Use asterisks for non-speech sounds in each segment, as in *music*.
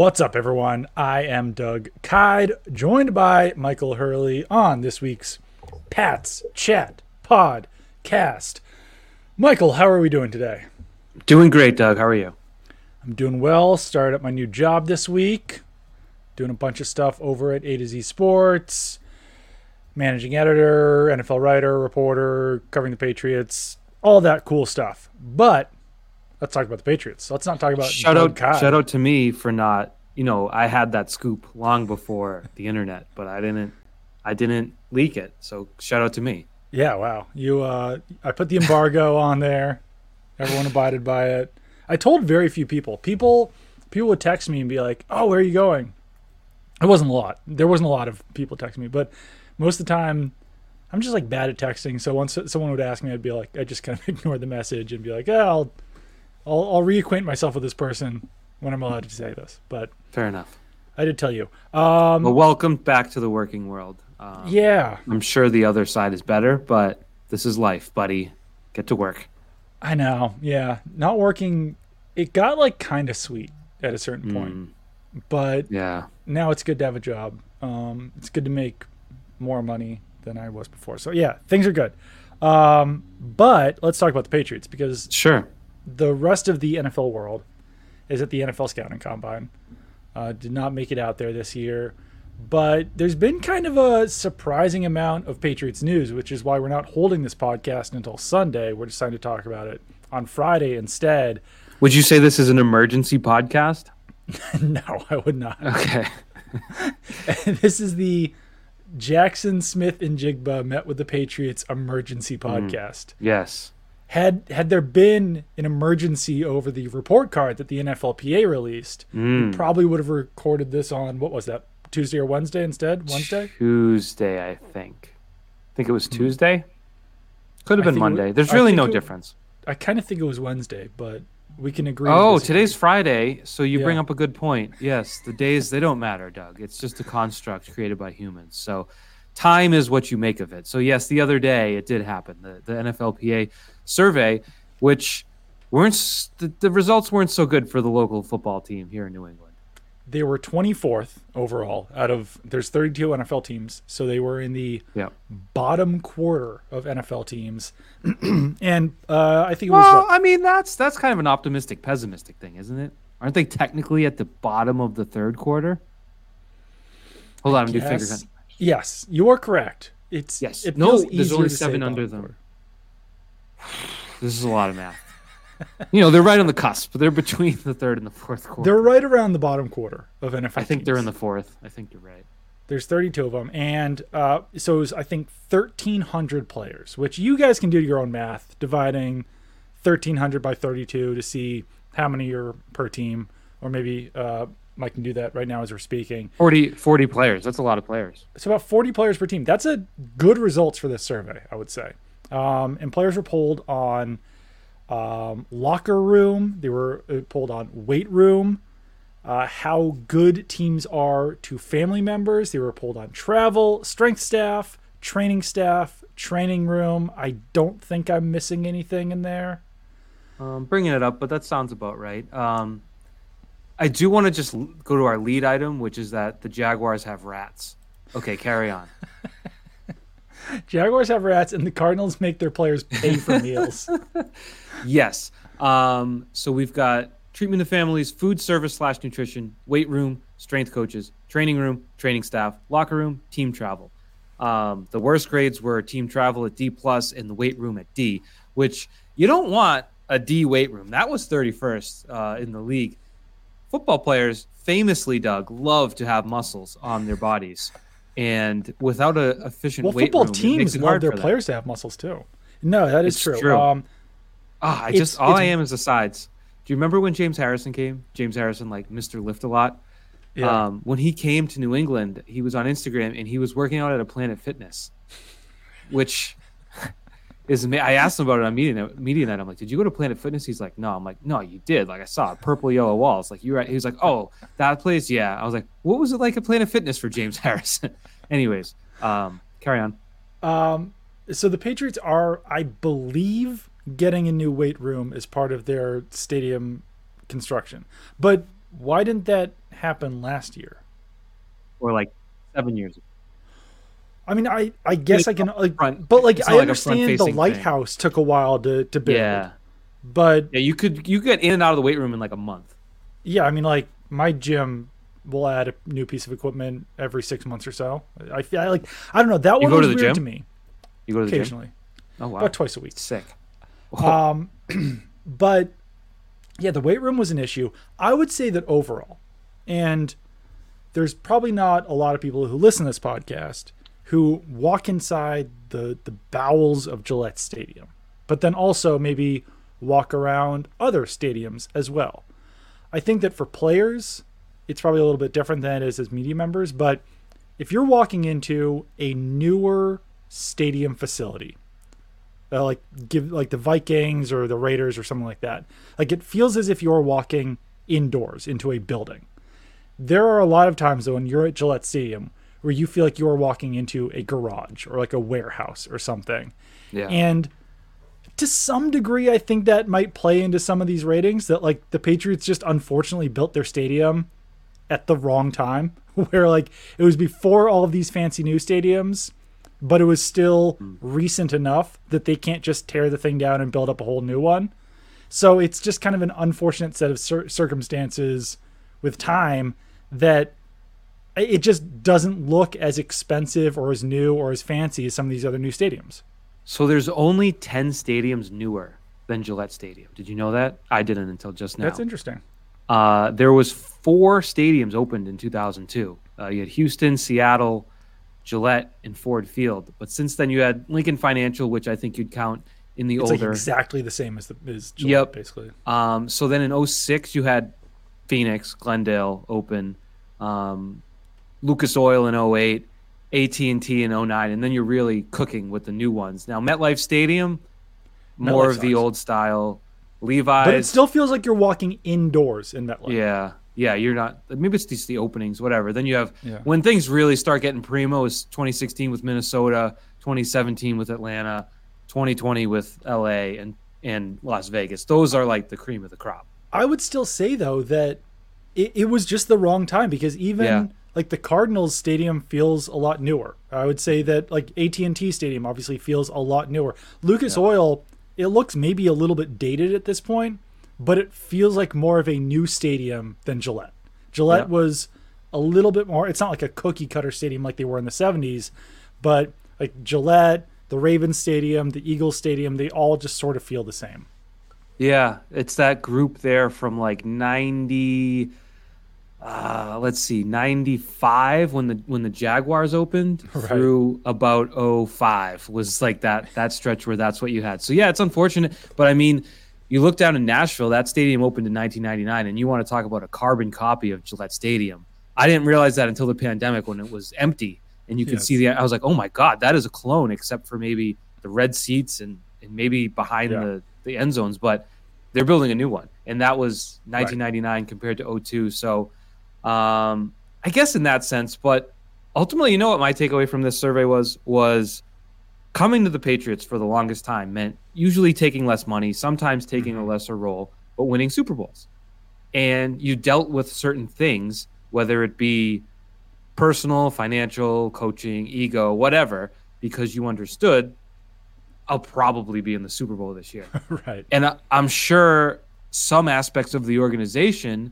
What's up, everyone? I am Doug Kyed, joined by Michael Hurley on this week's Pat's Chat Podcast. Michael, how are we doing today? Doing great, Doug. How are you? I'm doing well. Started at my new job this week, doing a bunch of stuff over at A to Z Sports, managing editor, NFL writer, reporter, covering the Patriots, all that cool stuff. But let's talk about the Patriots. Let's not talk about shout Doug out shout out to me for not you know I had that scoop long before the internet, but I didn't I didn't leak it. So shout out to me. Yeah, wow. You uh I put the embargo *laughs* on there. Everyone abided by it. I told very few people. People people would text me and be like, "Oh, where are you going?" It wasn't a lot. There wasn't a lot of people texting me, but most of the time I'm just like bad at texting. So once someone would ask me, I'd be like, I just kind of *laughs* ignore the message and be like, yeah, I'll, I'll, I'll reacquaint myself with this person when I'm allowed to say this. But Fair enough. I did tell you. Um, Well, welcome back to the working world. Um, yeah, I'm sure the other side is better, but this is life, buddy. Get to work. I know. Yeah, not working. It got like kind of sweet at a certain point, Mm, but yeah. now it's good to have a job. Um, it's good to make more money than I was before. So yeah, things are good. Um, but let's talk about the Patriots because Sure. the rest of the NFL world is at the NFL scouting combine. Uh, did not make it out there this year, but there's been kind of a surprising amount of Patriots news, which is why we're not holding this podcast until Sunday. We're deciding to talk about it on Friday instead. Would you say this is an emergency podcast? *laughs* no, I would not. Okay. *laughs* this is the Jaxon Smith-Njigba met with the Patriots emergency podcast. Yes. Had had there been an emergency over the report card that the NFLPA released, Mm. we probably would have recorded this on what was that Tuesday or Wednesday instead? Wednesday. Tuesday, I think. I think it was Tuesday. Could have been think it wa- Monday. There's really no it- difference. I kind of think it was Wednesday, but we can agree. Oh, today's Friday, so you bring up a good point. Yes, the days they don't matter, Doug. It's just a construct created by humans. So time is what you make of it. So yes, the other day it did happen. The the NFLPA survey, which weren't the, the results weren't so good for the local football team here in New England. they were 24th overall out of there's 32 NFL teams, so they were in the Yeah. bottom quarter of NFL teams, *clears throat* and uh, I think it was Well, what, I mean that's that's kind of an optimistic pessimistic thing, isn't it? Aren't they technically at the bottom of the third quarter? Hold on, I'm doing. Yes. You are correct. It's Yes. It No, there's only seven under them. This is a lot of math. *laughs* you know, they're right on the cusp. They're between the third and the fourth quarter. They're right around the bottom quarter of NFL. I think they're in the fourth. I think you're right. There's 32 of them, and uh, so it was, I think 1,300 players, which you guys can do your own math, dividing 1,300 by 32 to see how many are per team, or maybe uh, Mike can do that right now as we're speaking. 40, 40 players. That's a lot of players. It's about 40 players per team. That's a good results for this survey, I would say. Um, and players were polled on um, locker room. They were uh, polled on weight room. Uh, how good teams are to family members. They were polled on travel, strength staff, training staff, training room. I don't think I'm missing anything in there. Um, bringing it up, but that sounds about right. Um, I do want to just go to our lead item, which is that the Jaguars have rats. Okay, carry on. *laughs* Jaguars have rats, and the Cardinals make their players pay for *laughs* meals. Yes. Um, so we've got treatment of families, food service slash nutrition, weight room, strength coaches, training room, training staff, locker room, team travel. Um, the worst grades were team travel at D plus and the weight room at D, which you don't want a D weight room. That was 31st uh, in the league. Football players famously, Doug, love to have muscles on their bodies. And without a efficient well, weight football room, teams love their players to have muscles too. No, that is It's true. true. Um, Ah, I just all I am is the sides. Do you remember when James Harrison came? James Harrison, like Mr. Lift a lot. yeah. Um, when he came to New England, he was on Instagram and he was working out at a Planet Fitness, which is ama- I asked him about it on media media night. I'm like, "Did you go to Planet Fitness?" He's like, "No." I'm like, "No, you did. Like I saw it, purple yellow walls. Like you were." At, he was like, "Oh, that place, yeah." I was like, "What was it like at Planet Fitness for James *laughs* Harrison?" Anyways, um, carry on. Um, so the Patriots are, I believe, getting a new weight room as part of their stadium construction. But why didn't that happen last year? or like seven years. ago. I mean, I I guess I can like, front- but like I like understand the front-facing thing. lighthouse took a while to to build. Yeah, But yeah. You could you get in and out of the weight room in like a month. yeah, I mean, like my gym will add a new piece of equipment every six months or so. I feel like I don't know that You one go was to the weird gym? to me You go to the gym. occasionally, Oh wow, about twice a week. sick. Um, *clears throat* but yeah, the weight room was an issue. I would say that overall, and there's probably not a lot of people who listen to this podcast who walk inside the the bowels of Gillette Stadium, but then also maybe walk around other stadiums as well. I think that for players, it's probably a little bit different than it is as media members, but if you're walking into a newer stadium facility, uh, like give like the Vikings or the Raiders or something like that. Like it feels as if you're walking indoors into a building. There are a lot of times though when you're at Gillette Stadium where you feel like you're walking into a garage or like a warehouse or something. Yeah, And to some degree, I think that might play into some of these ratings that like the Patriots just unfortunately built their stadium at the wrong time, *laughs* where like it was before all of these fancy new stadiums, but it was still recent enough that they can't just tear the thing down and build up a whole new one. So it's just kind of an unfortunate set of cir- circumstances with time that it just doesn't look as expensive or as new or as fancy as some of these other new stadiums. So there's only ten stadiums newer than Gillette Stadium. Did you know that? I didn't until just now. That's interesting. Uh, there was four stadiums opened in 2002. Uh, you had Houston, Seattle, Gillette, and Ford Field. But since then, you had Lincoln Financial, which I think you'd count in the It's like exactly the same as the as Gillette, Yep. basically. Um, so then in 06, you had Phoenix, Glendale open, um, Lucas Oil in 08, AT&T in 09, and then you're really cooking with the new ones. Now MetLife Stadium, more MetLife of the old style. Levi's, But it still feels like you're walking indoors in that. yeah, yeah, you're not. Maybe it's just the openings, whatever. Then you have Yeah. when things really start getting primo is 2016 with Minnesota, 2017 with Atlanta, 2020 with LA, and and Las Vegas. Those are like the cream of the crop. I would still say though that it, it was just the wrong time because even Yeah. Like the Cardinals stadium feels a lot newer. I would say that like AT&T stadium obviously feels a lot newer. Lucas Oil it looks maybe a little bit dated at this point, but it feels like more of a new stadium than Gillette. Gillette Yeah. was a little bit more it's not like a cookie cutter stadium like they were in the 70s, but like Gillette, the Ravens stadium, the Eagles stadium, they all just sort of feel the same. Yeah, it's that group there from like 90 uh let's see 95 when the when the Jaguars opened *laughs* Right. through about 05 was like that that stretch where that's what you had. So yeah, it's unfortunate, but I mean you look down in Nashville, that stadium opened in 1999 and you want to talk about a carbon copy of Gillette Stadium. I didn't realize that until the pandemic when it was empty and you could Yes. see the I was like, "Oh my god, that is a clone except for maybe the red seats and and maybe behind Yeah. the the end zones, but they're building a new one, and that was 1999 compared to 02. So, um, I guess in that sense, but ultimately, you know what my takeaway from this survey was was coming to the Patriots for the longest time meant usually taking less money, sometimes taking a lesser role, but winning Super Bowls. And you dealt with certain things, whether it be personal, financial, coaching, ego, whatever, because you understood I'll probably be in the Super Bowl this year. *laughs* right. And I- I'm sure some aspects of the organization,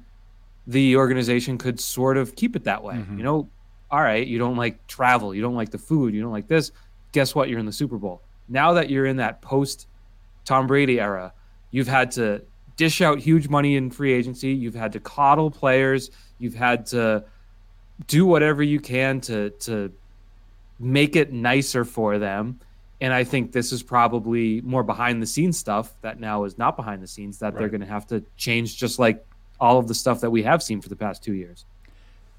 the organization could sort of keep it that way. Mhm. You know, all right, you don't like travel, you don't like the food, you don't like this. Guess what? You're in the Super Bowl. Now that you're in that post Tom Brady era, you've had to dish out huge money in free agency. You've had to coddle players. You've had to do whatever you can to to make it nicer for them. And I think this is probably more behind the scenes stuff that now is not behind the scenes that they're going to have to change, just like all of the stuff that we have seen for the past two years.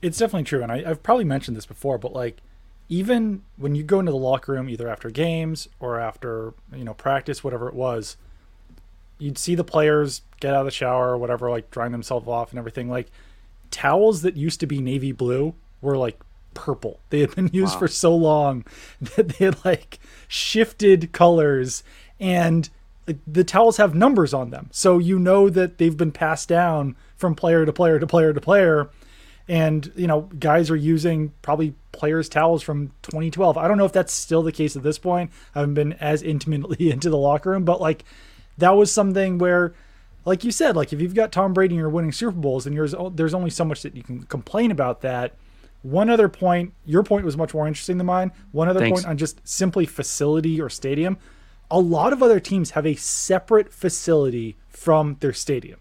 It's definitely true, and I, I've probably mentioned this before, but like even when you go into the locker room, either after games or after you know practice, whatever it was, you'd see the players get out of the shower or whatever, like drying themselves off and everything. Like towels that used to be navy blue were like purple. They had been used Wow. for so long *laughs* that they had like shifted colors and the towels have numbers on them. So you know that they've been passed down from player to player to player to player. and you know guys are using probably players towels from 2012 i don't know if that's still the case at this point i haven't been as intimately *laughs* into the locker room but like that was something where like you said like if you've got tom brady and you're winning super bowls and there's there's only so much that you can complain about that one other point your point was much more interesting than mine one other Thanks. point on just simply facility or stadium a lot of other teams have a separate facility from their stadium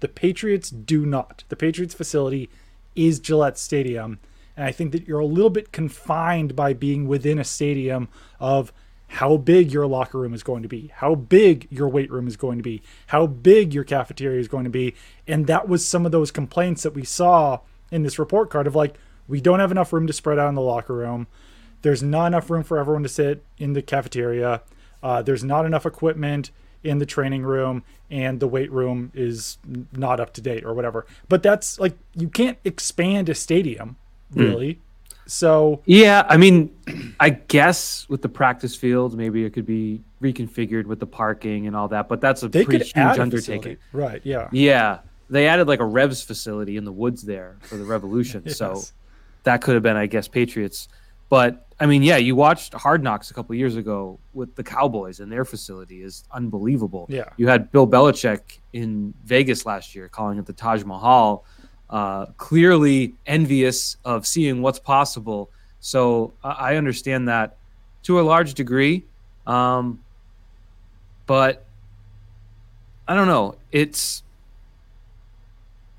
the Patriots do not. The Patriots facility is Gillette Stadium. And I think that you're a little bit confined by being within a stadium of how big your locker room is going to be, how big your weight room is going to be, how big your cafeteria is going to be. And that was some of those complaints that we saw in this report card of like, we don't have enough room to spread out in the locker room. There's not enough room for everyone to sit in the cafeteria. Uh, there's not enough equipment in the training room and the weight room is not up to date or whatever. But that's like you can't expand a stadium really. So Yeah, I mean, *clears throat* I guess with the practice field, maybe it could be reconfigured with the parking and all that, but that's a pretty huge a undertaking. facility. Right, yeah. Yeah, they added like a Revs facility in the woods there for the Revolution, *laughs* so that could have been, I guess, Patriots. But I mean, yeah, you watched Hard Knocks a couple years ago with the Cowboys, and their facility is unbelievable. Yeah. you had Bill Belichick in Vegas last year calling it the Taj Mahal, uh, clearly envious of seeing what's possible. So I I understand that to a large degree, um, but I don't know. It's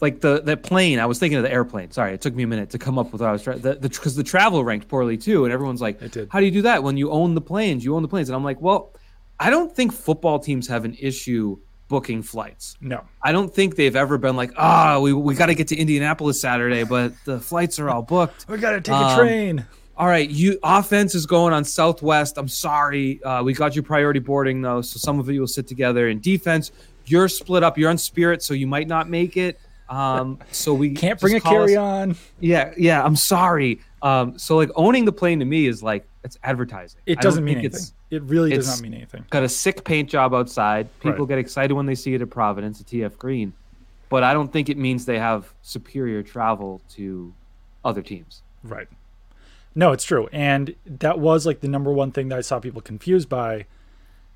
like the the plane. I was thinking of the airplane. Sorry, it took me a minute to come up with what I was trying. To the because the, travel ranked poorly too, and everyone's like, "How do you do that when you own the planes? You own the planes." And I'm like, "Well, I don't think football teams have an issue booking flights. No. I don't think they've ever been like, ah, we we got to get to Indianapolis Saturday, but the flights are all booked." *laughs* We gotta take Um, a train. All right, you offense is going on Southwest. I'm sorry, uh, we got you priority boarding though, so some of you will sit together. In defense, you're split up. You're on Spirit, so you might not make it. Um, so we *laughs* Can't bring a call us- carry on. Yeah, yeah. I'm sorry. Um, so like owning the plane to me is like it's advertising. It doesn't mean anything. It's It really does not mean anything. got a sick paint job outside. People Right. get excited when they see it at Providence at TF Green, but I don't think it means they have superior travel to other teams. Right. No, it's true. And that was like the number one thing that I saw people confused by.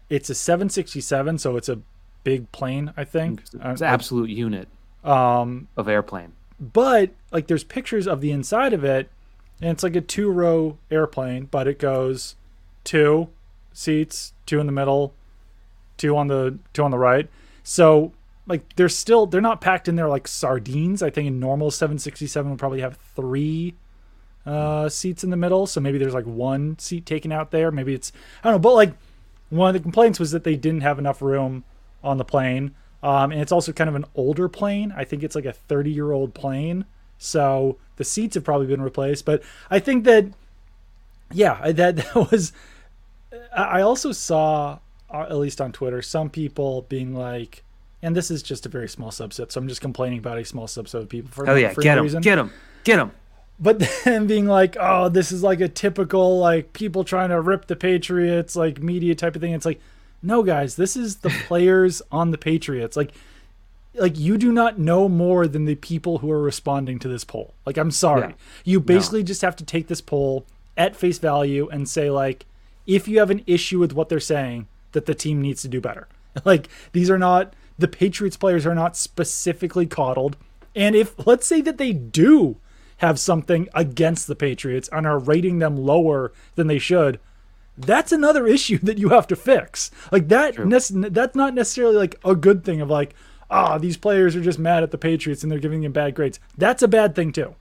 It's a 767, so it's a big plane, I think. It's an Uh, absolute unit um, of airplane. but like there's pictures of the inside of it, and it's like a two row airplane, but it goes two seats, two in the middle, two on the two on the right. So like they're still they're not packed in there like sardines. I think a normal 767 would probably have three uh, seats in the middle. So maybe there's like one seat taken out there. Maybe it's I don't know. But like one of the complaints was that they didn't have enough room on the plane. Um, and it's also kind of an older plane. I think it's like a 30 year old plane. So the seats have probably been replaced. But I think that, yeah, that, *laughs* that was. I also saw, uh, at least on Twitter, some people being like, and this is just a very small subset. So I'm just complaining about a small subset of people for, Hell yeah, for get no reason get them, get them. but *laughs* then being like, oh, this is like a typical like people trying to rip the Patriots like media type of thing. It's like, no, guys, this is the *laughs* players on the Patriots. Like, like you do not know more than the people who are responding to this poll. Like, I'm sorry, Yeah. you basically just have to take this poll at face value and say like, if you have an issue with what they're saying, that the team needs to do better. *laughs* Like, these are not the Patriots players are not specifically coddled. And if let's say that they do have something against the Patriots and are rating them lower than they should, that's another *laughs* issue that you have to fix. Like that that's not necessarily like a good thing of like, ah, these players are just mad at the Patriots and they're giving them bad grades. That's a bad thing too.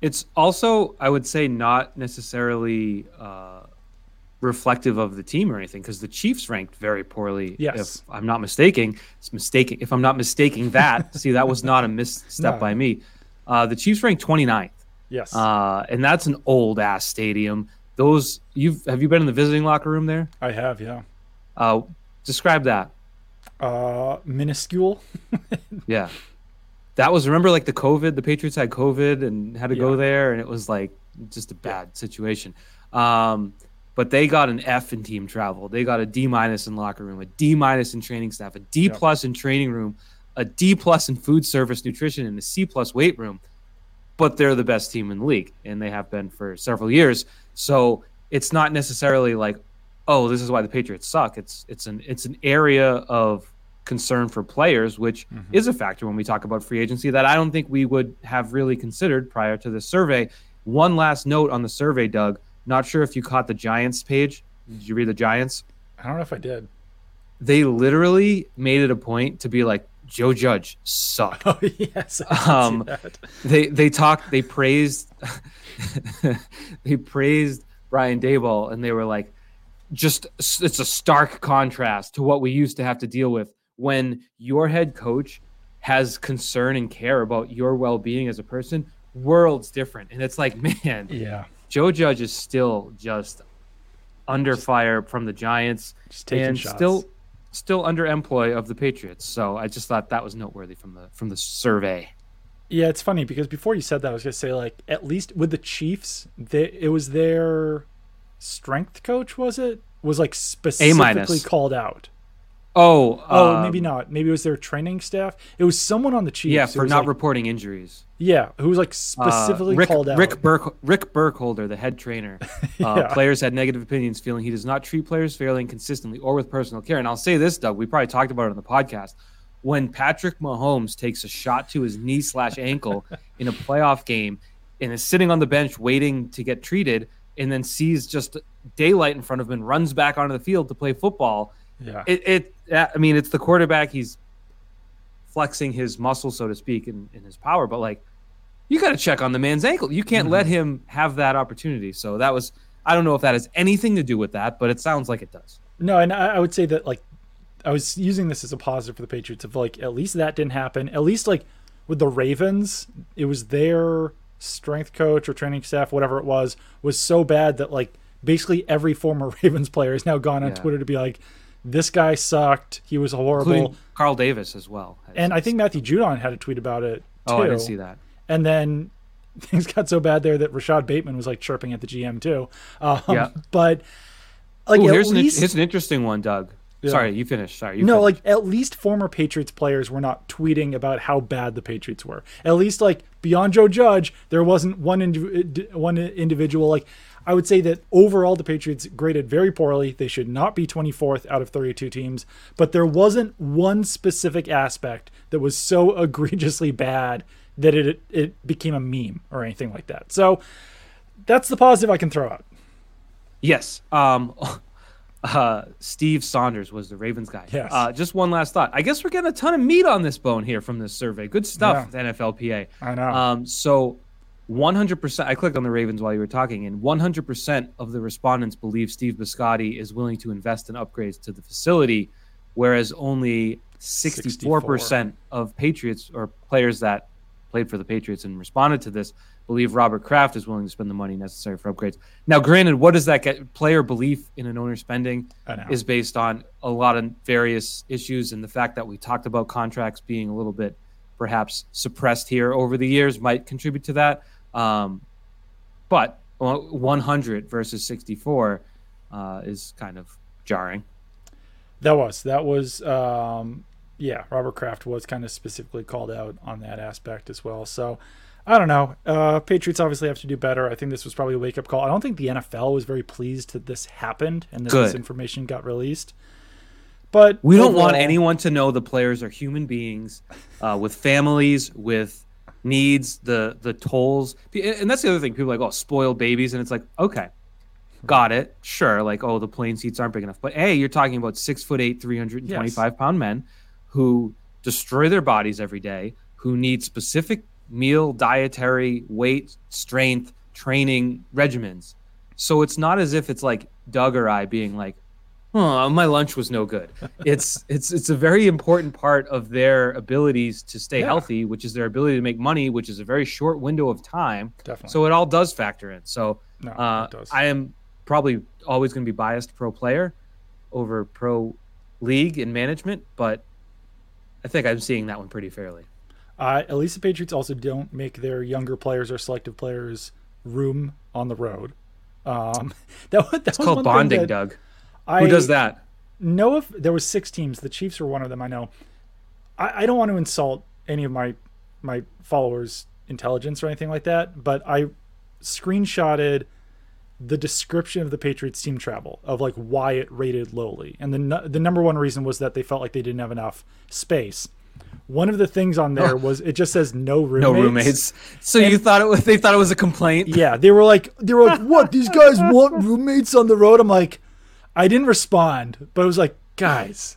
It's also, I would say, not necessarily uh, reflective of the team or anything, because the Chiefs ranked very poorly. Yes. if I'm not mistaken. It's mistaking. If I'm not mistaking that, *laughs* see, that was not a misstep No. by me. Uh, the Chiefs ranked 29th, Yes. uh, and that's an old ass stadium. Those you've have you been in the visiting locker room there? I have, yeah. Uh, describe that. Uh minuscule. *laughs* Yeah. That was remember like the COVID, the Patriots had COVID and had to Yeah. go there and it was like just a bad situation. Um but they got an F in team travel. They got a D minus in locker room, a D minus in training staff, a D Yep. plus in training room, a D plus in food service nutrition, and a C plus weight room. But they're the best team in the league, and they have been for several years. So it's not necessarily like, oh, this is why the Patriots suck. It's it's an it's an area of concern for players, which mm-hmm. is a factor when we talk about free agency that I don't think we would have really considered prior to this survey. One last note on the survey, Doug. Not sure if you caught the Giants page. Did you read the Giants? I don't know if I did. They literally made it a point to be like, Joe Judge sucked. *laughs* Oh yes, um, they they talked, they praised, *laughs* they praised Brian Daboll, and they were like, just it's a stark contrast to what we used to have to deal with when your head coach has concern and care about your well-being as a person. Worlds different, and it's like, *laughs* man, yeah, Joe Judge is still just under just, fire from the Giants, and shots. still still under employ of the Patriots. So I just thought that was noteworthy from the from the survey. Yeah, it's funny because before you said that, I was gonna say like at least with the Chiefs, they, it was their strength coach, was it? Was like specifically called out. Oh, oh, um, maybe not. Maybe it was their training staff. It was someone on the Chiefs. Yeah, for not like, reporting injuries. Yeah, who was like specifically uh, Rick, called out. Rick Burke, Rick Burkholder, the head trainer. *laughs* Uh, yeah. Players had negative opinions, feeling he does not treat players fairly and consistently or with personal care. And I'll say this, Doug. We probably talked about it on the podcast. When Patrick Mahomes takes a shot to his knee slash ankle *laughs* in a playoff game and is sitting on the bench waiting to get treated, and then sees just daylight in front of him and runs back onto the field to play football. Yeah. It, it I mean, it's the quarterback. He's flexing his muscle, so to speak, in, in his power. But like, you got to check on the man's ankle. You can't mm-hmm. let him have that opportunity. So that was, I don't know if that has anything to do with that, but it sounds like it does. No, and I, I would say that like, I was using this as a positive for the Patriots of like, at least that didn't happen. At least like with the Ravens, it was their strength coach or training staff, whatever it was, was so bad that like basically every former *laughs* Ravens player has now gone on yeah. Twitter to be like, this guy sucked. He was horrible. Including Carl Davis as well. And I think Matthew Judon had a tweet about it too. Oh, I didn't see that. And then *laughs* things got so bad there that Rashod Bateman was like chirping at the GM too. Um, yeah. But like Ooh, here's, least, an, here's an interesting one, Doug. Yeah. Sorry, you finished. Sorry, you no, finished. like at least former Patriots players were not tweeting about how bad the Patriots were. At least like beyond Joe Judge, there wasn't one indi- one individual like I would say that overall the Patriots graded very poorly. They should not be 24th out of 32 teams, but there wasn't one specific aspect that was so *laughs* egregiously bad that it it became a meme or anything like that. So that's the positive I can throw out. Yes. Um *laughs* uh, Steve Saunders was the Ravens guy. Yes. Uh, just one last thought. I guess we're getting a ton of meat on this bone here from this survey. Good stuff, yeah. NFLPA. I know. Um, so 100%, I clicked on the Ravens while you were talking, and 100% of the respondents believe Steve Bisciotti is willing to invest in upgrades to the facility, whereas only 64%, 64. of Patriots or players that played for the Patriots and responded to this believe Robert Kraft is willing to spend the money necessary for upgrades. Now, granted, what does that get? Player belief in an owner spending is based on a lot of various issues, and the fact that we talked about contracts being a little bit perhaps suppressed here over the years might contribute to that. Um, but 100 versus 64 uh, is kind of jarring. That was that was um, yeah. Robert Kraft was kind of specifically called out on that aspect as well. So I don't know. Uh, Patriots obviously have to do better. I think this was probably a wake up call. I don't think the NFL was very pleased that this happened and that Good. this information got released. But we don't want anyone to know the players are human beings uh, with families, with needs, the the tolls, and that's the other thing. People are like, oh, spoiled babies, and it's like, okay, got it, sure. Like, oh, the plane seats aren't big enough, but hey, you're talking about six foot eight, three hundred and twenty five yes. pound men who destroy their bodies every day, who need specific meal, dietary, weight, strength, training regimens. So it's not as if it's like Doug or I being like, oh, my lunch was no good. *laughs* It's it's it's a very important part of their abilities to stay yeah. healthy, which is their ability to make money, which is a very short window of time. Definitely. So it all does factor in. So no, uh, I am probably always going to be biased pro player over pro league and management, but I think I'm seeing that one pretty fairly. Uh, at least the Patriots also don't make their younger players or selective players room on the road. Um, *laughs* that, that it's was called bonding, that, Doug. I Who does that? Know if there was six teams. The Chiefs were one of them. I know. I, I don't want to insult any of my my followers intelligence or anything like that, but I screenshotted the description of the Patriots team travel of like why it rated lowly, and the the number one reason was that they felt like they didn't have enough space. One of the things on there *laughs* was it just says no roommates. No roommates. So you thought it was? They thought it was a complaint. Yeah, they were like they were like, "What? These guys *laughs* want roommates on the road?" I'm like, I didn't respond, but I was like, guys,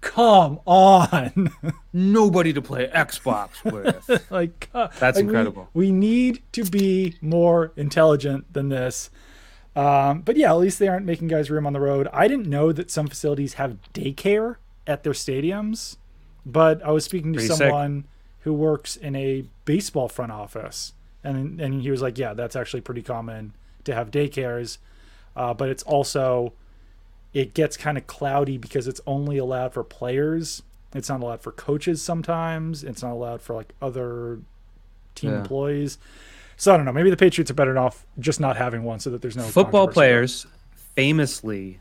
come on. Nobody to play Xbox *laughs* with. like uh, That's like, incredible. We, need to be more intelligent than this. Um, but yeah, at least they aren't making guys room on the road. I didn't know that some facilities have daycare at their stadiums, but I was speaking to Pretty sick. someone who works in a baseball front office, and and he was like, yeah, that's actually pretty common to have daycares, uh, but it's also it gets kind of cloudy because it's only allowed for players. It's not allowed for coaches sometimes. It's not allowed for like other team Yeah. employees. So I don't know. Maybe the Patriots are better off just not having one, so that there's no Football players famously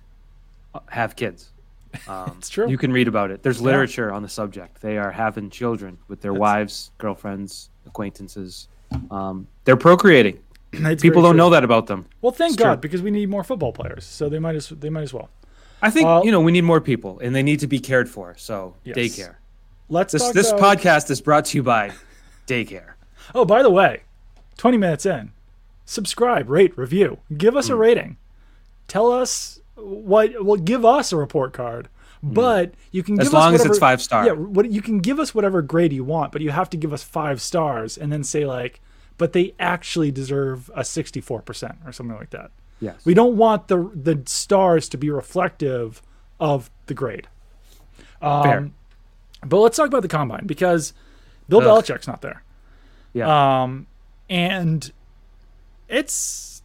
uh, have kids. *laughs* Um, It's true. You can read about it. There's Yeah. literature on the subject. They are having children with their That's- wives, girlfriends, acquaintances. Um, they're procreating. *clears throat* It's People don't true. know that about them. Well, thank It's true. God because we need more football players. So they might as they might as well. I think Uh, you know we need more people, and they need to be cared for. So Yes. daycare. Let's This this about- podcast is brought to you by *laughs* daycare. Oh, by the way, 20 minutes in, subscribe, rate, review, give Hmm. us a rating. Tell us what. Well, give us a report card, but you can Hmm. As give long us as it's five star. Yeah, what you can give us whatever grade you want, but you have to give us five stars and then say like, but they actually deserve a 64% or something like that. Yes. We don't want the the stars to be reflective of the grade. Um, Fair. But let's talk about the combine because Bill Ugh. Belichick's not there. Yeah. Um, and it's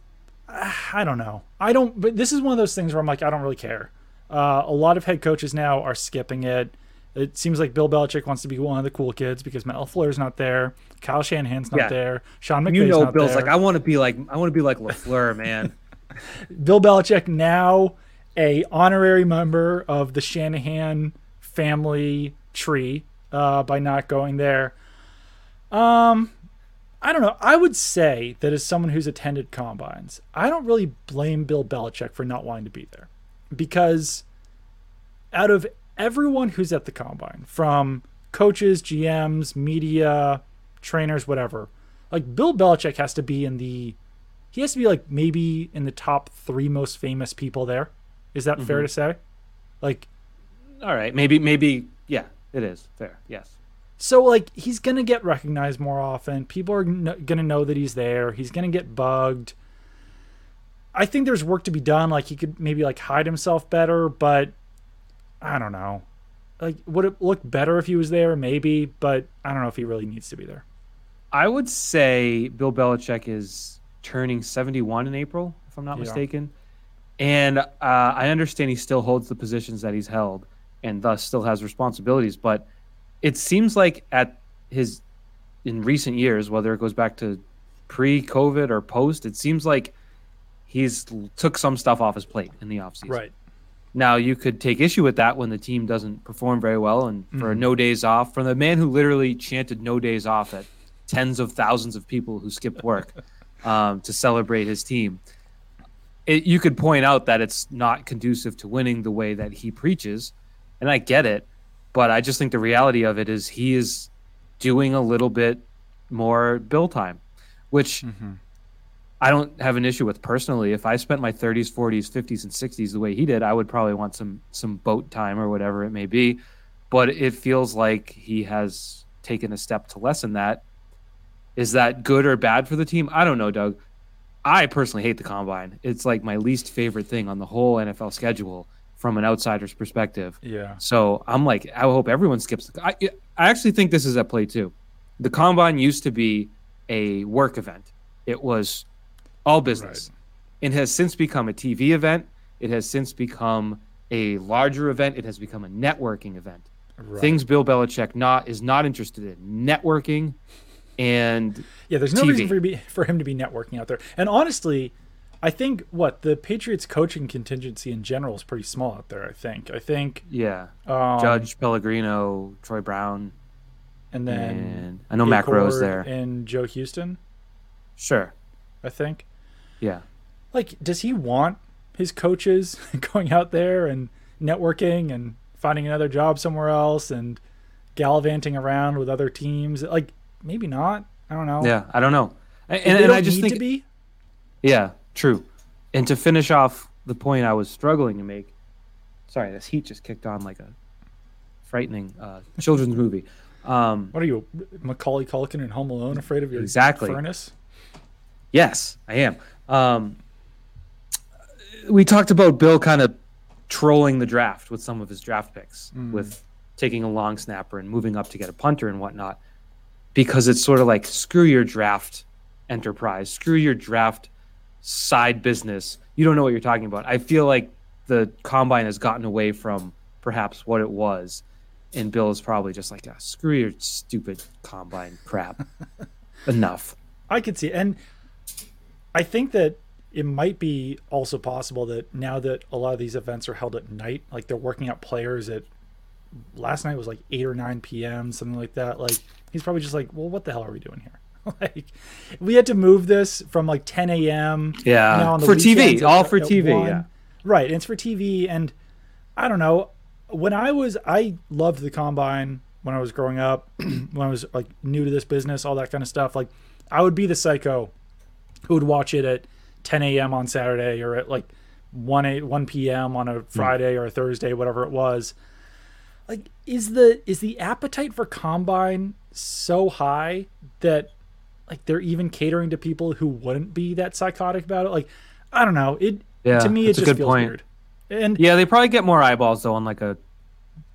I don't know. I don't. But this is one of those things where I'm like, I don't really care. Uh, a lot of head coaches now are skipping it. It seems like Bill Belichick wants to be one of the cool kids because Matt LaFleur's not there, Kyle Shanahan's not Yeah. there, Sean McVay's you know, Bill's there. like, I want to be like, I want to be like Lafleur, man. *laughs* Bill Belichick now a honorary member of the Shanahan family tree uh, by not going there. Um, I don't know. I would say that as someone who's attended combines, I don't really blame Bill Belichick for not wanting to be there because out of everyone who's at the combine, from coaches, GMs, media, trainers, whatever, like Bill Belichick has to be in the he has to be like maybe in the top three most famous people there. Is that fair mm-hmm. to say? Like, All right, maybe, maybe, yeah, it is fair. Yes. so like he's gonna get recognized more often. People are gonna know that he's there. He's gonna get bugged. I think there's work to be done. Like he could maybe like hide himself better, but I don't know. Like, would it look better if he was there? Maybe, but I don't know if he really needs to be there. I would say Bill Belichick is turning 71 in April, if I'm not Yeah. mistaken. And uh, I understand he still holds the positions that he's held and thus still has responsibilities. But it seems like at his, in recent years, whether it goes back to pre COVID or post, it seems like he's took some stuff off his plate in the offseason. Right. Now you could take issue with that when the team doesn't perform very well, and for Mhm. no days off from the man who literally chanted "no days off" at tens of thousands of people who skipped work *laughs* um, to celebrate his team. It, you could point out that it's not conducive to winning the way that he preaches, and I get it, but I just think the reality of it is he is doing a little bit more bill time, which I don't have an issue with personally. If I spent my 30s, 40s, 50s, and 60s the way he did, I would probably want some some boat time or whatever it may be. But it feels like he has taken a step to lessen that. Is that good or bad for the team? I don't know, Doug. I personally hate the combine. It's like my least favorite thing on the whole NFL schedule from an outsider's perspective. Yeah. So I'm like, I hope everyone skips. The, I, I actually think this is at play too. The combine used to be a work event. It was all business. It has since become a TV event. It has since become a larger event. It has become a networking event. Right. Things Bill Belichick not is not interested in networking, and Yeah, there's no TV. reason for, be, for him to be networking out there. And honestly, I think what the Patriots coaching contingency in general is pretty small out there. I think. I think yeah, um, Judge Pellegrino, Troy Brown. and then And I know Mac Rose there. and Joe Houston, Sure. I think. Yeah. Like, does he want his coaches *laughs* going out there and networking and finding another job somewhere else and gallivanting around with other teams? Like, maybe not. I don't know. Yeah. I don't know. And, and, don't I just think. Yeah, true. And to finish off the point I was struggling to make, sorry, this heat just kicked on like a frightening uh, *laughs* children's movie. Um, What are you, Macaulay Culkin in Home Alone, afraid of your Exactly. furnace? yes, I am. Um, we talked about Bill kind of trolling the draft with some of his draft picks, with taking a long snapper and moving up to get a punter and whatnot, because it's sort of like screw your draft enterprise, screw your draft side business. You don't know what you're talking about. I feel like the combine has gotten away from perhaps what it was, and Bill is probably just like, ah, screw your stupid combine crap. *laughs* Enough. I could see, and I think that it might be also possible that now that a lot of these events are held at night, like they're working out players at last night was like eight or nine p.m. something like that. Like he's probably just like, well, what the hell are we doing here? *laughs* like we had to move this from like 10 a.m. Yeah, now on the for TV, all for TV, 1. yeah. right. And it's for TV, and I don't know. When I was, I loved the combine when I was growing up, *clears throat* when I was like new to this business, all that kind of stuff. Like I would be the psycho who would watch it at 10 a.m. on Saturday or at like 1 a, 1 p.m. on a hmm. Friday or a Thursday, whatever it was. Like, is the is the appetite for combine so high that like they're even catering to people who wouldn't be that psychotic about it? Like, I don't know. It Yeah, to me it just feels point. weird. And Yeah, they probably get more eyeballs though on like a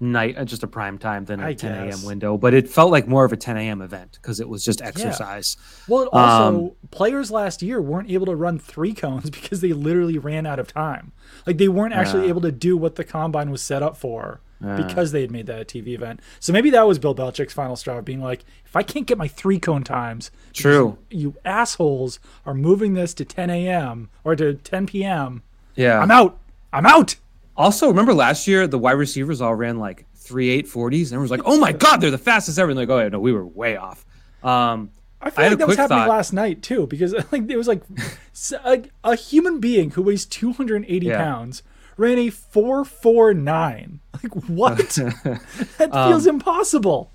night, uh, just a prime time than a I 10 a.m. window. But it felt like more of a 10 a.m. event because it was just exercise. Well, also Um, players last year weren't able to run three cones *laughs* because they literally ran out of time. Like they weren't actually Yeah. able to do what the combine was set up for because they had made that a TV event. So maybe that was Bill Belichick's final straw, being like, if I can't get my three cone times, True. you assholes are moving this to 10 a.m. or to 10 p.m. Yeah. I'm out. I'm out. Also, remember last year the wide receivers all ran like three eight forties, and everyone's like, "Oh my *laughs* god, they're the fastest ever!" And like, "Oh yeah, no, we were way off." Um, I feel I like that was happening thought. last night too, because *laughs* like it was like *laughs* a, a, human being who weighs 280 Yeah. pounds ran a 449. Like what? *laughs* that Um, feels impossible.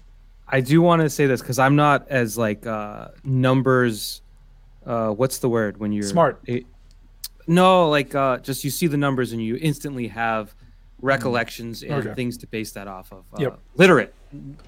I do want to say this because I'm not as like uh, numbers. Uh, what's the word when you're Smart. a- no, like uh, just you see the numbers and you instantly have recollections and Okay. things to base that off of. Uh, Yep. Literate,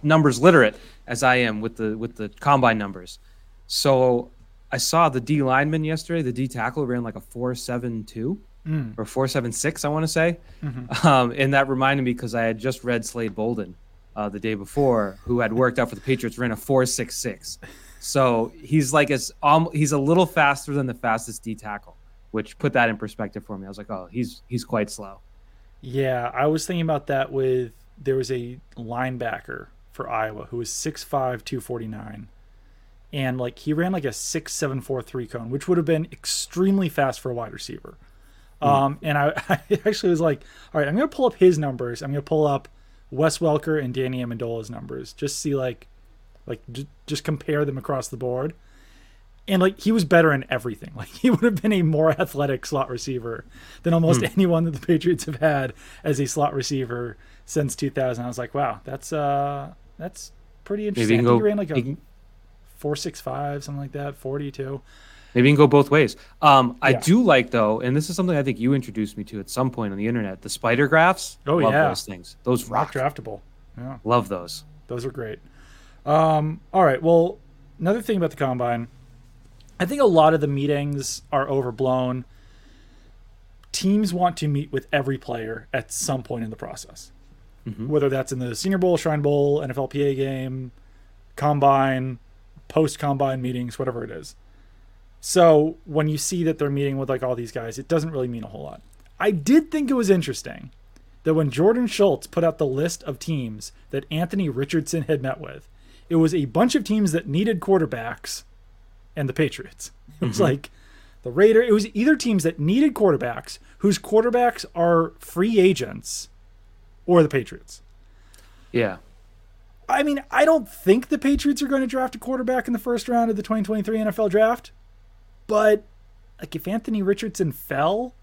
numbers literate as I am with the with the combine numbers. So I saw the D lineman yesterday. The D tackle ran like a four seven two Mm. or four seven six. I want to say, Mm-hmm. um, and that reminded me because I had just read Slade Bolden uh, the day before, who had worked out for the Patriots, ran a four six six. So he's like as um, he's a little faster than the fastest D tackle, which put that in perspective for me. I was like, oh, he's he's quite slow. Yeah, I was thinking about that with there was a linebacker for Iowa who was 6'5", 249. And like he ran like a six seven four three cone, which would have been extremely fast for a wide receiver. Um, and I, *laughs* I actually was like, all right, I'm gonna pull up his numbers. I'm gonna pull up Wes Welker and Danny Amendola's numbers, just see like, like j- just compare them across the board. And like he was better in everything. *laughs* Like he would have been a more athletic slot receiver than almost *laughs* anyone that the Patriots have had as a slot receiver since 2000. I was like, wow, that's uh, that's pretty interesting. you I can think go. he ran like a four six five, something like that, 42. Maybe you can go both ways. Um, I Yeah. do like though, and this is something I think you introduced me to at some point on the internet. The spider graphs. Oh, Love yeah. those things. Those Rock rock. draftable. Yeah. Love those. Those are great. Um, all right. Well, another thing about the combine, I think a lot of the meetings are overblown. Teams want to meet with every player at some point in the process, whether that's in the Senior Bowl, Shrine Bowl, NFLPA game, combine, post combine meetings, whatever it is. So when you see that they're meeting with like all these guys, it doesn't really mean a whole lot. I did think it was interesting that when Jordan Schultz put out the list of teams that Anthony Richardson had met with, it was a bunch of teams that needed quarterbacks and the Patriots. *laughs* It was mm-hmm. like the Raider. It was either teams that needed quarterbacks whose quarterbacks are free agents or the Patriots. Yeah. I mean, I don't think the Patriots are going to draft a quarterback in the first round of the 2023 NFL draft, but like if Anthony Richardson fell,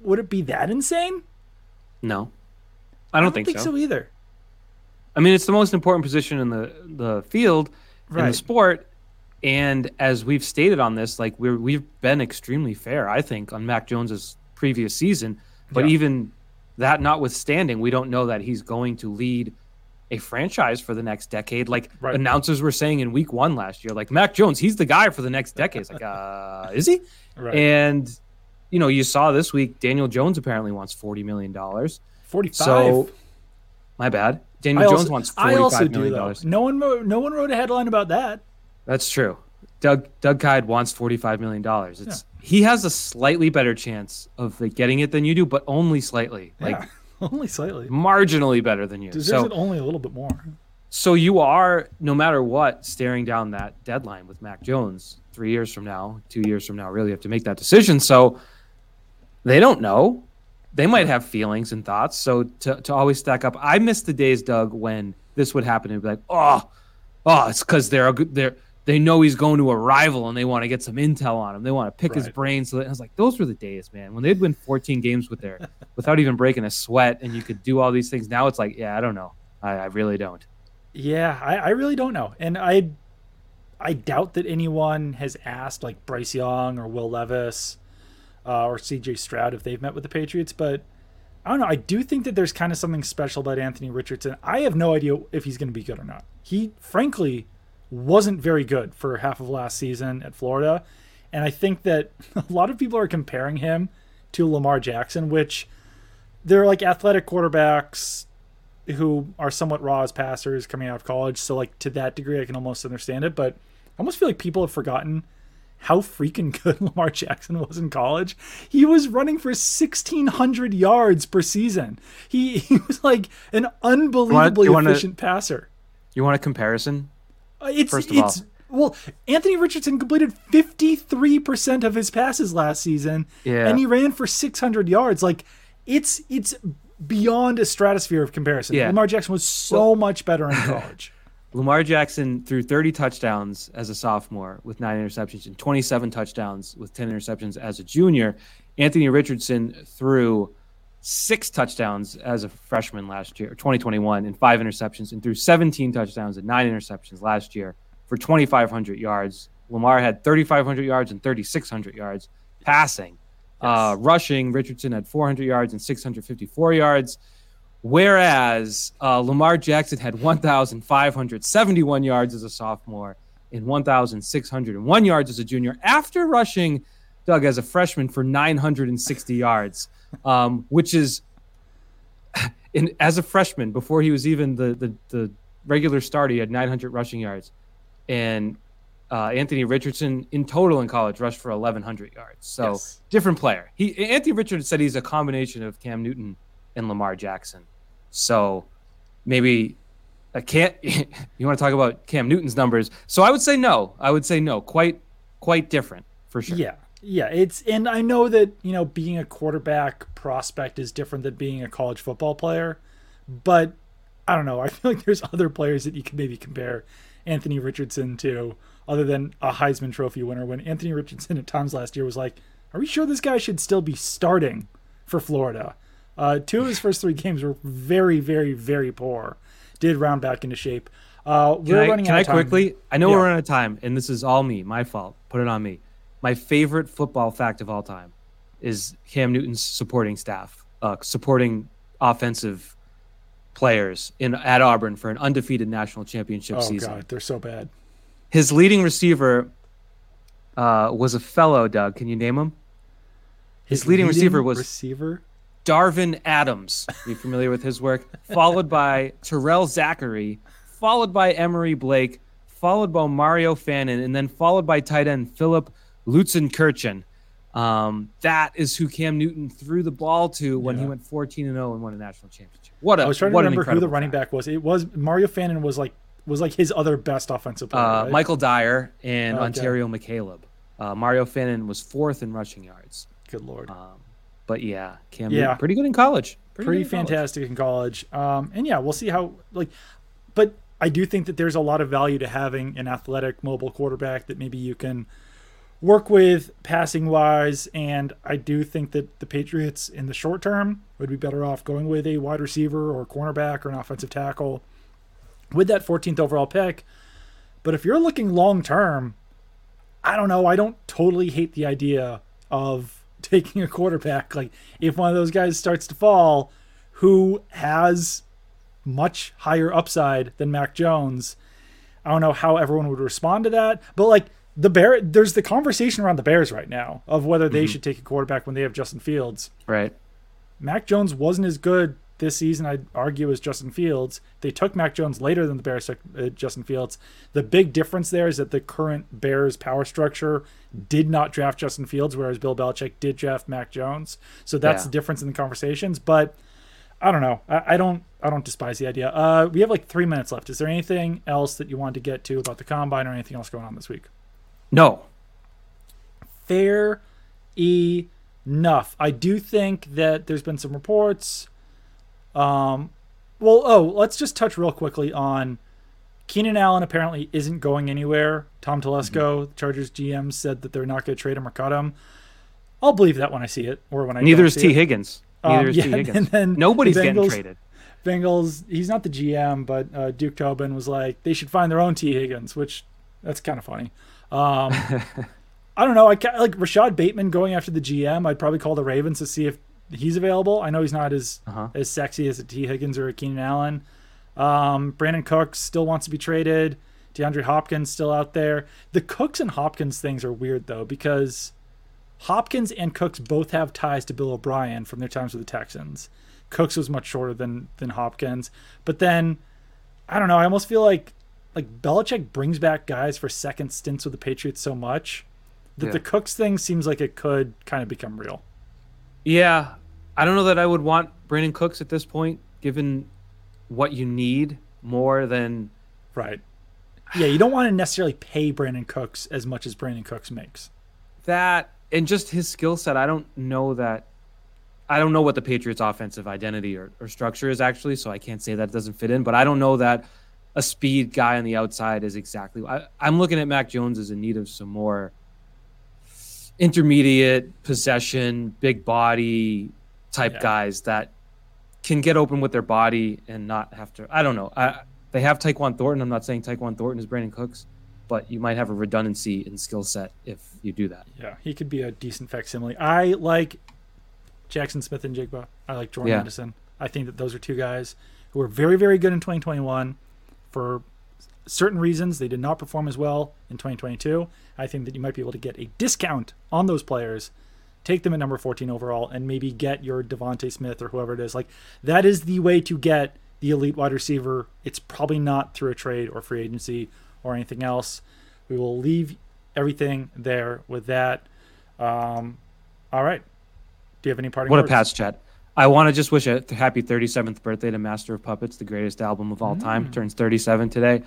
would it be that insane? No, I don't, think, so. either. I mean, it's the most important position in the the field in the sport. And as we've stated on this, like we're we've been extremely fair, I think, on Mac Jones's previous season. But Yeah. even that notwithstanding, we don't know that he's going to lead a franchise for the next decade. Like Right. announcers were saying in week one last year, like Mac Jones, he's the guy for the next decade. It's like, uh, is he? Right. And you know, you saw this week, Daniel Jones apparently wants forty million dollars. 45. So, my bad. Daniel I Jones wants forty-five million do dollars. No one, no one wrote a headline about that. That's true. Doug Doug Kyed wants forty-five million dollars. It's he has a slightly better chance of like, getting it than you do, but only slightly, like yeah, *laughs* only slightly. marginally better than you. Deserves so it only a little bit more. so you are no matter what staring down that deadline with Mac Jones three years from now, two years from now. Really have to make that decision. So they don't know. They might have feelings and thoughts. So to, to always stack up, I miss the days, Doug, when this would happen and be like, oh, oh, it's because they're a good, they're they know he's going to a rival and they want to get some intel on him. They want to pick his brain. So that, I was like, those were the days, man, when they'd win 14 games with their *laughs* without even breaking a sweat, and you could do all these things. Now it's like, yeah, I don't know. I, I really don't. Yeah, I, I really don't know, and I, I doubt that anyone has asked like Bryce Young or Will Levis, uh, or C.J. Stroud if they've met with the Patriots. But I don't know. I do think that there's kind of something special about Anthony Richardson. I have no idea if he's going to be good or not. He frankly wasn't very good for half of last season at Florida, and I think that *laughs* a lot of people are comparing him to Lamar Jackson, which they're like athletic quarterbacks who are somewhat raw as passers coming out of college. So like to that degree, I can almost understand it. But I almost feel like people have forgotten how freaking *laughs* good Lamar Jackson was in college. He was running for 1,600 yards per season. He *laughs* he was like an unbelievably you wanna- efficient passer. You want a comparison? Uh, It's First of it's well, Anthony Richardson completed 53% of his passes last season Yeah. and he ran for 600 yards. Like it's it's beyond a stratosphere of comparison. Yeah. Lamar Jackson was so much better in *laughs* college. Lamar Jackson threw 30 touchdowns as a sophomore with nine interceptions and 27 touchdowns with 10 interceptions as a junior. Anthony Richardson threw six touchdowns as a freshman last year, 2021, and five interceptions, and threw 17 touchdowns and nine interceptions last year for 2,500 yards. Lamar had 3,500 yards and 3,600 yards passing. Uh, rushing, Richardson had 400 yards and 654 yards. Whereas uh, Lamar Jackson had 1,571 yards as a sophomore and 1,601 yards as a junior after rushing Doug as a freshman for 960 yards, um, which is in, as a freshman before he was even the, the, the regular starter, he had 900 rushing yards. And uh, Anthony Richardson in total in college rushed for 1,100 yards. So Yes. different player. He Anthony Richardson said he's a combination of Cam Newton and Lamar Jackson. So maybe I can't. *laughs* You want to talk about Cam Newton's numbers? So I would say no. I would say no. Quite quite different for sure. Yeah. Yeah, it's and I know that, you know, being a quarterback prospect is different than being a college football player, but I don't know. I *laughs* feel like there's other players that you could maybe compare Anthony Richardson to other than a Heisman Trophy winner when Anthony Richardson at times last year was like, "Are we sure this guy should still be starting for Florida?" Uh, two of his first three games were very, very, very poor. Did round back into shape. Uh, we're I, running can out I of time. quickly? I know Yeah. we're running out of time, and this is all me, my fault. Put it on me. My favorite football fact of all time is Cam Newton's supporting staff, uh, supporting offensive players in at Auburn for an undefeated national championship season. Oh season. god, they're so bad. His leading receiver uh, was a fellow. Doug, can you name him? His leading receiver was receiver. Darvin Adams. Are you familiar with his work? *laughs* Followed by Terrell Zachary, followed by Emory Blake, followed by Mario Fannin, and then followed by tight end Philip Lutzenkirchen. Um, that is who Cam Newton threw the ball to when he went 14 and 0 and won a national championship. What a I was trying to remember who the running back was. It was Mario Fannin was like was like his other best offensive player. Uh, right? Michael Dyer and Okay. Onterio McCalebb. Uh, Mario Fannin was fourth in rushing yards. Good lord, Um, but yeah, Cam Yeah. Newton, pretty good in college. pretty good in college. fantastic in college. Um, and yeah, we'll see how like, but I do think that there's a lot of value to having an athletic, mobile quarterback that maybe you can work with passing wise. And I do think that the Patriots in the short term would be better off going with a wide receiver or cornerback or an offensive tackle with that 14th overall pick. But if you're looking long term, I don't know. I don't totally hate the idea of *laughs* taking a quarterback. Like, if one of those guys starts to fall who has much higher upside than Mac Jones, I don't know how everyone would respond to that. But, like, the bear there's the conversation around the bears right now of whether they mm-hmm. should take a quarterback when they have justin fields right mac jones wasn't as good this season i'd argue as justin fields they took mac jones later than the bears took uh, justin fields the big difference there is that the current bears power structure did not draft justin fields whereas bill belichick did draft mac jones so that's yeah. the difference in the conversations but i don't know I, I don't I don't despise the idea. Uh, we have like three minutes left. Is there anything else that you wanted to get to about the combine or anything else going on this week? No. Fair enough. I do think that there's been some reports. Um, well, oh, let's just touch real quickly on Keenan Allen. Apparently, isn't going anywhere. Tom Telesco, mm-hmm. Chargers GM, said that they're not going to trade him or cut him. I'll believe that when I see it, or when I neither is T it. Higgins. Neither um, is yeah, Tee Higgins. And then Nobody's the Bengals, getting traded. Bengals. He's not the GM, but uh, Duke Tobin was like they should find their own Tee Higgins, which that's kind of funny. Um, *laughs* I don't know. I like Rashod Bateman going after the GM. I'd probably call the Ravens to see if he's available. I know he's not as uh-huh. as sexy as a Tee Higgins or a Keenan Allen. Um, Brandin Cooks still wants to be traded. DeAndre Hopkins still out there. The Cooks and Hopkins things are weird though because Hopkins and Cooks both have ties to Bill O'Brien from their times with the Texans. Cooks was much shorter than than Hopkins, but then I don't know. I almost feel like like Belichick brings back guys for second stints with the Patriots so much that yeah. the Cooks thing seems like it could kind of become real. Yeah, I don't know that I would want Brandin Cooks at this point, given what you need more than right. Yeah, you don't want to necessarily pay Brandin Cooks as much as Brandin Cooks makes. That and just his skill set, I don't know that. I don't know what the Patriots' offensive identity or, or structure is actually, so I can't say that it doesn't fit in. But I don't know that a speed guy on the outside is exactly. I, I'm looking at Mac Jones as in need of some more intermediate possession, big body type yeah. guys that can get open with their body and not have to. I don't know. I, they have Tyquan Thornton. I'm not saying Tyquan Thornton is Brandin Cooks, but you might have a redundancy in skill set if you do that. Yeah, he could be a decent facsimile. I like Jaxon Smith-Njigba. I like Jordan yeah. Addison. I think that those are two guys who are very, very good in 2021 for certain reasons they did not perform as well in 2022. I think that you might be able to get a discount on those players, take them at number 14 overall, and maybe get your DeVonta Smith or whoever it is. Like that is the way to get the elite wide receiver. It's probably not through a trade or free agency or anything else. We will leave everything there with that. Um, all right. Do you have any parting? What words? a pass chat. I want to just wish a happy 37th birthday to Master of Puppets, the greatest album of all time. Mm. Turns 37 today.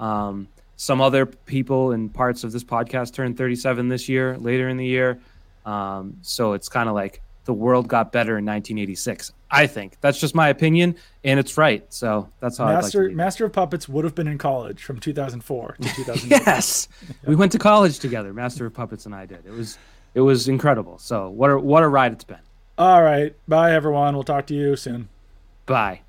Um, some other people and parts of this podcast turned 37 this year, later in the year. Um, so it's kind of like the world got better in 1986. I think that's just my opinion, and it's right. So that's how Master like Master of Puppets would have been in college from 2004 to 2000. *laughs* yes, we went to college together. Master of Puppets and I did. It was it was incredible. So what a what a ride it's been. All right. Bye, everyone. We'll talk to you soon. Bye.